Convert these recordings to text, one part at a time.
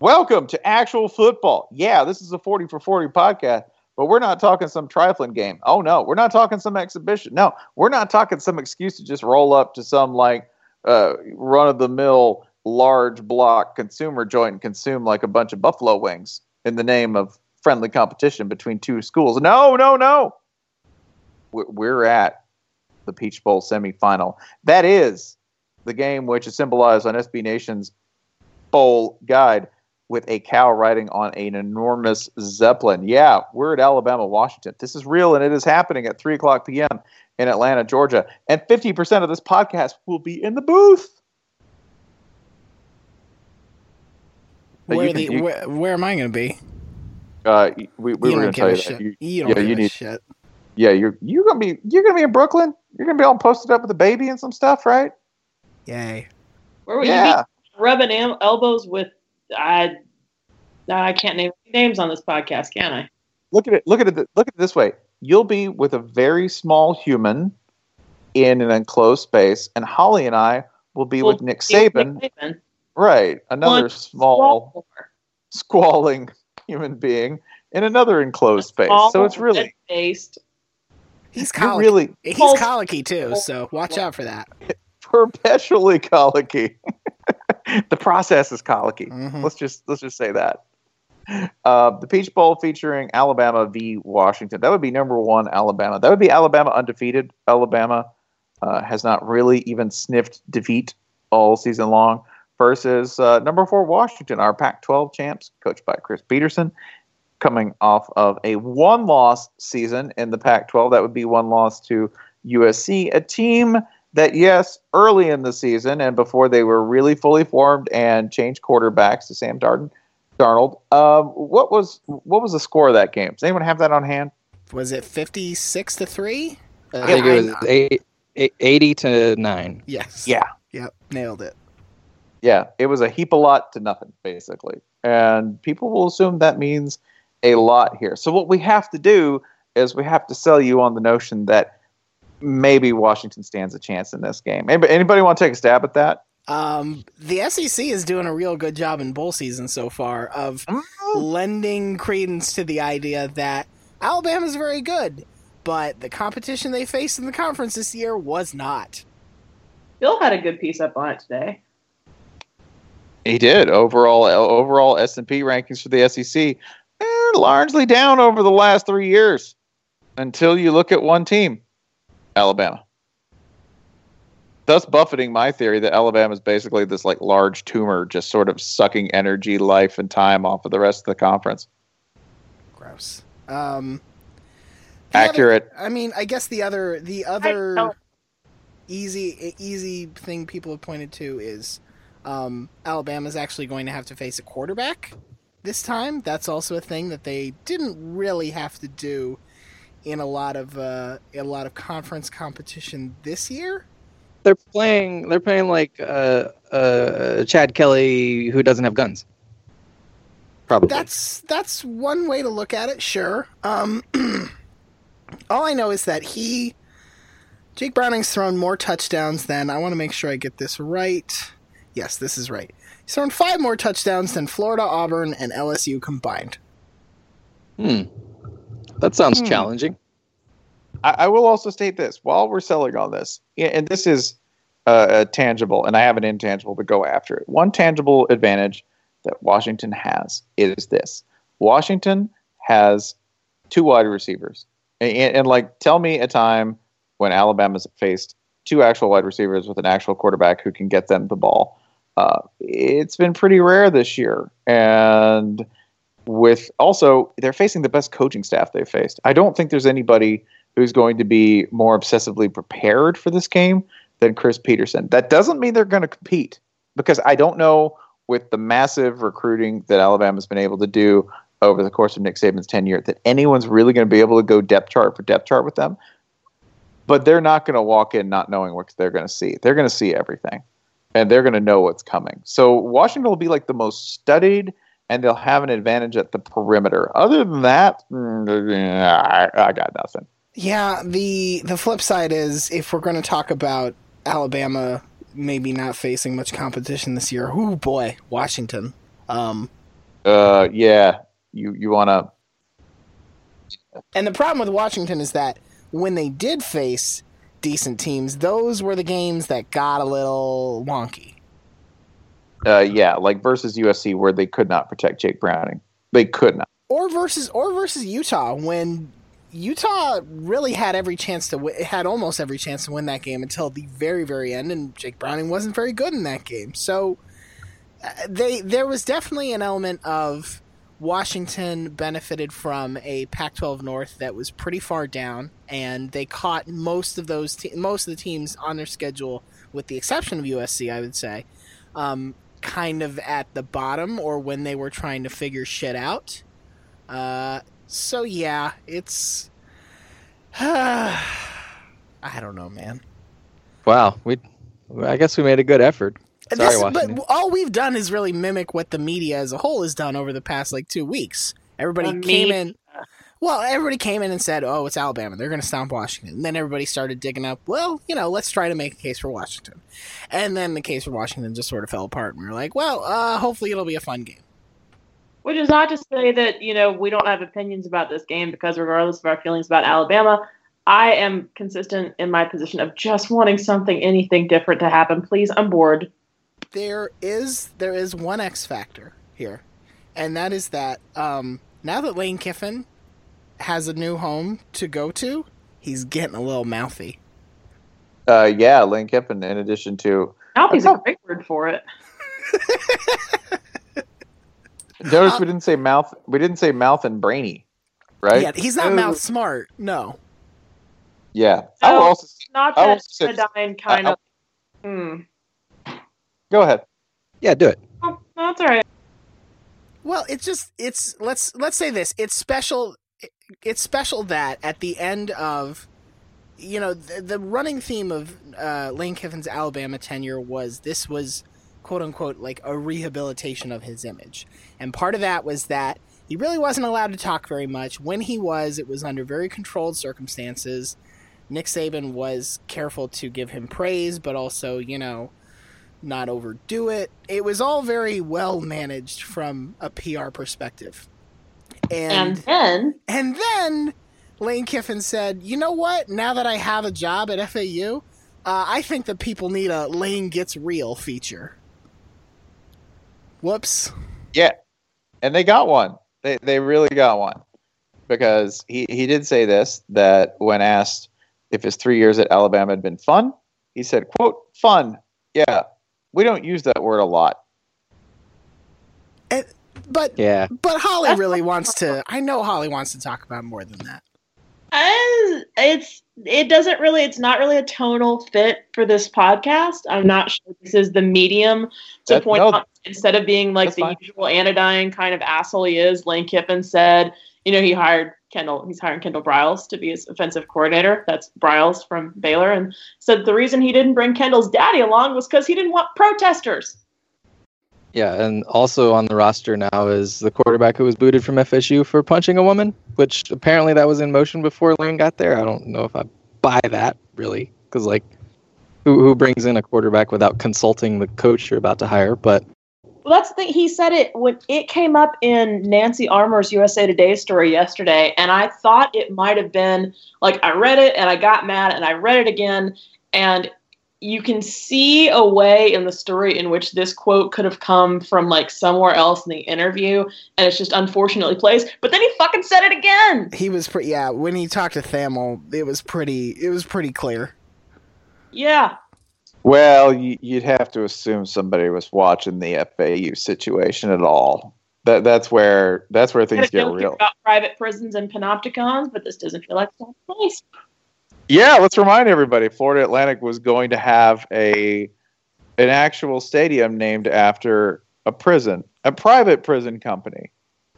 Welcome to actual football. Yeah, this is a 40 for 40 podcast, but we're not talking some trifling game. Oh, no, we're not talking some exhibition. No, we're not talking some excuse to just roll up to some like uh, run of the mill large block consumer joint and consume like a bunch of buffalo wings in the name of friendly competition between two schools. No, no, no. We're at the Peach Bowl semifinal. That is the game which is symbolized on SB Nation's bowl guide with a cow riding on an enormous zeppelin. Yeah, we're at Alabama, Washington. This is real and it is happening at 3 o'clock p.m. in Atlanta, Georgia. And 50% of this podcast will be in the booth. Where, the, you, where, where, am I going to be? Uh, we, we were going to tell you shit. that. You, you don't yeah, you need, shit. Yeah, you're you're gonna be you're gonna be in Brooklyn. You're gonna be all posted up with a baby and some stuff, right? Yay! Where will yeah. you be rubbing am- elbows with? I I can't name names on this podcast, can I? Look at it. Look at it. Look at it this way. You'll be with a very small human in an enclosed space, and Holly and I will be with Nick Saban. Nick Saban. Right, another One small, squalling human being in another enclosed space. So it's really based. He's colicky. Really, he's colicky too, so watch out for that. Perpetually colicky. the process is colicky. Mm-hmm. Let's just let's just say that. Uh, the Peach Bowl featuring Alabama v. Washington. That would be number one Alabama. That would be Alabama undefeated. Alabama uh, has not really even sniffed defeat all season long. Versus uh, number four Washington, our Pac-12 champs, coached by Chris Petersen, coming off of a one loss season in the Pac 12. That would be one loss to USC, a team that, yes, early in the season and before they were really fully formed and changed quarterbacks to Sam Darden, Darnold. Um, what was what was the score of that game? Does anyone have that on hand? Was it fifty six to three? Uh, I think it was eight, eight, 80 to nine. Yes. Yeah. Yep. Nailed it. Yeah, it was a heap a lot to nothing, basically. And people will assume that means a lot here. So what we have to do is we have to sell you on the notion that maybe Washington stands a chance in this game. Anybody, anybody want to take a stab at that? Um, the SEC is doing a real good job in bowl season so far of mm-hmm. lending credence to the idea that Alabama's very good, but the competition they faced in the conference this year was not. Bill had a good piece up on it today. He did overall overall S and P rankings for the SEC largely down over the last three years until you look at one team, Alabama. Thus, buffeting my theory that Alabama is basically this like large tumor, just sort of sucking energy, life, and time off of the rest of the conference. Gross. Um, Accurate. Other, I mean, I guess the other the other easy easy thing people have pointed to is um, Alabama's actually going to have to face a quarterback this time. That's also a thing that they didn't really have to do in a lot of uh, in a lot of conference competition this year. They're playing. They're playing like uh, uh, Chad Kelly, who doesn't have guns. Probably. That's that's one way to look at it. Sure. Um, all I know is that he, Jake Browning's thrown more touchdowns than. I want to make sure I get this right. Yes, this is right. He's thrown five more touchdowns than Florida, Auburn, and LSU combined. Hmm. That sounds hmm. challenging. I, I, will also state this while we're selling on this, and this is uh, tangible, and I have an intangible to go after it. One tangible advantage that Washington has is this Washington has two wide receivers. And, and, and like, tell me a time when Alabama's faced two actual wide receivers with an actual quarterback who can get them the ball. Uh, it's been pretty rare this year, and with also they're facing the best coaching staff they've faced. I don't think there's anybody who's going to be more obsessively prepared for this game than Chris Petersen. That doesn't mean they're going to compete because I don't know with the massive recruiting that Alabama's been able to do over the course of Nick Saban's tenure that anyone's really going to be able to go depth chart for depth chart with them. But they're not going to walk in not knowing what they're going to see. They're going to see everything and they're going to know what's coming. So Washington will be like the most studied, and they'll have an advantage at the perimeter. Other than that, mm, I, I got nothing. Yeah, the the flip side is if we're going to talk about Alabama maybe not facing much competition this year, oh boy, Washington. Um, Uh, yeah, you you want to. And the problem with Washington is that when they did face decent teams, those were the games that got a little wonky. Uh, yeah, like versus USC, where they could not protect Jake Browning. They could not. Or versus or versus Utah when Utah really had every chance to w- had almost every chance to win that game until the very very end, and Jake Browning wasn't very good in that game. So uh, they there was definitely an element of Washington benefited from a Pac-12 North that was pretty far down, and they caught most of those te- most of the teams on their schedule, with the exception of USC, I would say, um, kind of at the bottom or when they were trying to figure shit out. Uh, so yeah, it's. I don't know, man. Wow, we. I guess we made a good effort. Sorry, This- but all we've done is really mimic what the media as a whole has done over the past like two weeks. Everybody The came media. in. Well, everybody came in and said, "Oh, it's Alabama. They're going to stomp Washington." And then everybody started digging up. Well, you know, let's try to make a case for Washington. And then the case for Washington just sort of fell apart, and we were like, "Well, uh, hopefully it'll be a fun game." Which is not to say that, you know, we don't have opinions about this game because regardless of our feelings about Alabama, I am consistent in my position of just wanting something, anything different to happen. Please, I'm bored. there is there is one X factor here, and that is that um, now that Lane Kiffin has a new home to go to, he's getting a little mouthy. Uh, yeah, Lane Kiffin. In addition to Alfie's a great word for it. notice, we didn't say mouth. We didn't say mouth and brainy, right? Yeah, he's not Uh, mouth smart. No, Yeah, I will No. also Not I that will say- anodyne kind I- of. Hmm. go ahead. yeah, do it. Oh, that's all right. well, it's just it's let's let's say this. It's special. It's special that at the end of you know the, the running theme of uh, Lane Kiffin's Alabama tenure was this was quote unquote like a rehabilitation of his image, and part of that was that he really wasn't allowed to talk very much. When he was, it was under very controlled circumstances. Nick Saban was careful to give him praise, but also you know not overdo it. It was all very well managed from a PR perspective. And And then and then Lane Kiffin said, "You know what? Now that I have a job at FAU, uh, I think that people need a Lane gets real feature." Whoops. Yeah, and they got one. They they really got one because he he did say this that when asked if his three years at Alabama had been fun, he said, "quote fun." Yeah, we don't use that word a lot. But Yeah, but Holly That's- really wants to. I know Holly wants to talk about more than that. Uh, it's it doesn't really it's not really a tonal fit for this podcast. I'm not sure this is the medium to That- point no, out instead of being like the fine. usual anodyne kind of asshole he is. Lane Kiffin said, you know, he hired Kendall. He's hiring Kendal Briles to be his offensive coordinator. That's Briles from Baylor, and said the reason he didn't bring Kendal's daddy along was because he didn't want protesters. Yeah, and also on the roster now is the quarterback who was booted from FSU for punching a woman, which apparently that was in motion before Lane got there. I don't know if I buy that really, because like, who who brings in a quarterback without consulting the coach you're about to hire? But Well, that's the thing. He said it when it came up in Nancy Armour's USA Today story yesterday, and I thought it might have been like I read it and I got mad and I read it again, and you can see a way in the story in which this quote could have come from like somewhere else in the interview, and it's just unfortunately placed. But then he fucking said it again. He was pretty. Yeah, when he talked to Thamel, it was pretty. It was pretty clear. Yeah, Well, you, you'd have to assume somebody was watching the FAU situation at all. That that's where that's where things get real. about private prisons and panopticons, but this doesn't feel like that place. Yeah, let's remind everybody Florida Atlantic was going to have a an actual stadium named after a prison, a private prison company,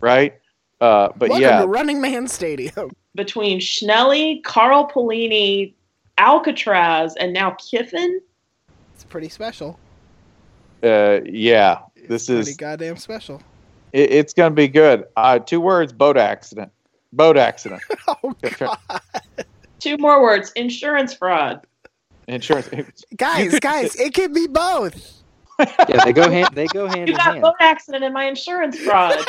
right? Uh, but Welcome yeah, to Running Man Stadium. between Schnelly, Carl Pelini, Alcatraz, and now Kiffin. It's pretty special. uh, yeah, this Pretty is goddamn special. it, it's going to be good. Uh, two words: boat accident. Boat accident. Oh god, Two more words: insurance fraud. Insurance. guys, guys, it can be both. yeah, they go hand. They go hand You in got hand. boat accident in my insurance fraud.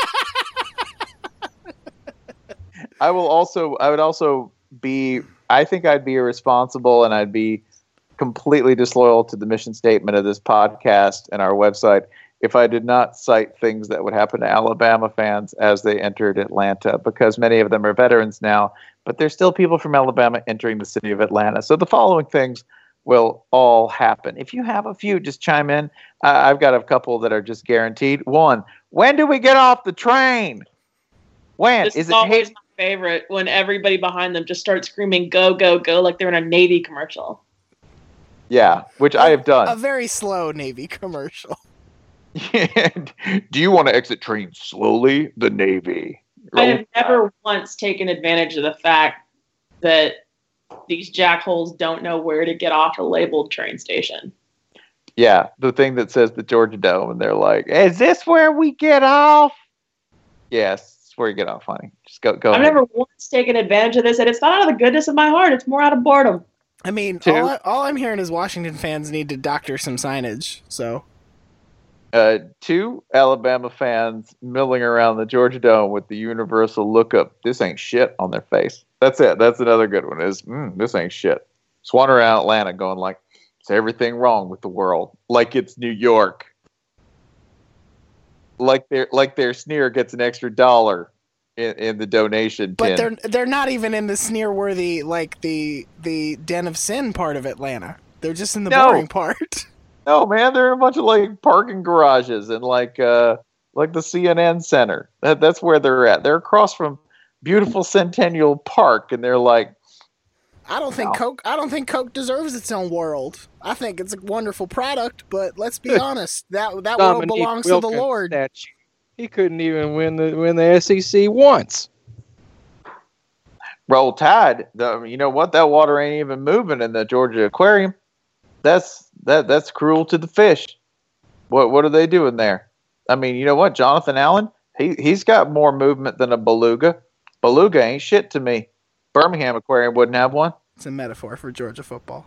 I will also. I would also be. I think I'd be irresponsible, and I'd be completely disloyal to the mission statement of this podcast and our website if I did not cite things that would happen to Alabama fans as they entered Atlanta, because many of them are veterans now, but there's still people from Alabama entering the city of Atlanta. So the following things will all happen. If you have a few, just chime in. Uh, I've got a couple that are just guaranteed. One, when do we get off the train? When This is is it? always Hay- my favorite when everybody behind them just starts screaming "Go, go, go!" like they're in a Navy commercial. yeah, which I have done. A very slow Navy commercial. And do you want to exit train slowly? The Navy. I have never once taken advantage of the fact that these jackholes don't know where to get off a labeled train station. Yeah, the thing that says the Georgia Dome, and they're like, "Is this where we get off?" Yes, it's where you get off, honey. Just go, go. I've ahead. never once taken advantage of this, and it's not out of the goodness of my heart. It's more out of boredom. I mean, all, I, all I'm hearing is Washington fans need to doctor some signage. So Uh, two Alabama fans milling around the Georgia Dome with the universal look up. This ain't shit on their face. That's it. That's another good one. Is mm, this ain't shit. Swan around Atlanta, going like, "Is everything wrong with the world? Like it's New York." Like their like their sneer gets an extra dollar in, in the donation But tin. they're they're not even in the sneer worthy like the the den of sin part of Atlanta. They're just in the No. boring part. No, man, they're in a bunch of like parking garages and like uh like the CNN Center. That, that's where they're at. They're across from beautiful Centennial Park, and they're like, I don't think No. Coke I don't think Coke deserves its own world. I think it's a wonderful product, but let's be honest, that that world Dominique belongs to the Lord. statue. He couldn't even win the win the SEC once. "Roll Tide." The, you know what? That water ain't even moving in the Georgia Aquarium. That's that that's cruel to the fish. What what are they doing there? I mean, you know what? Jonathan Allen, he he's got more movement than a beluga. Beluga ain't shit to me. Birmingham Aquarium wouldn't have one. It's a metaphor for Georgia football.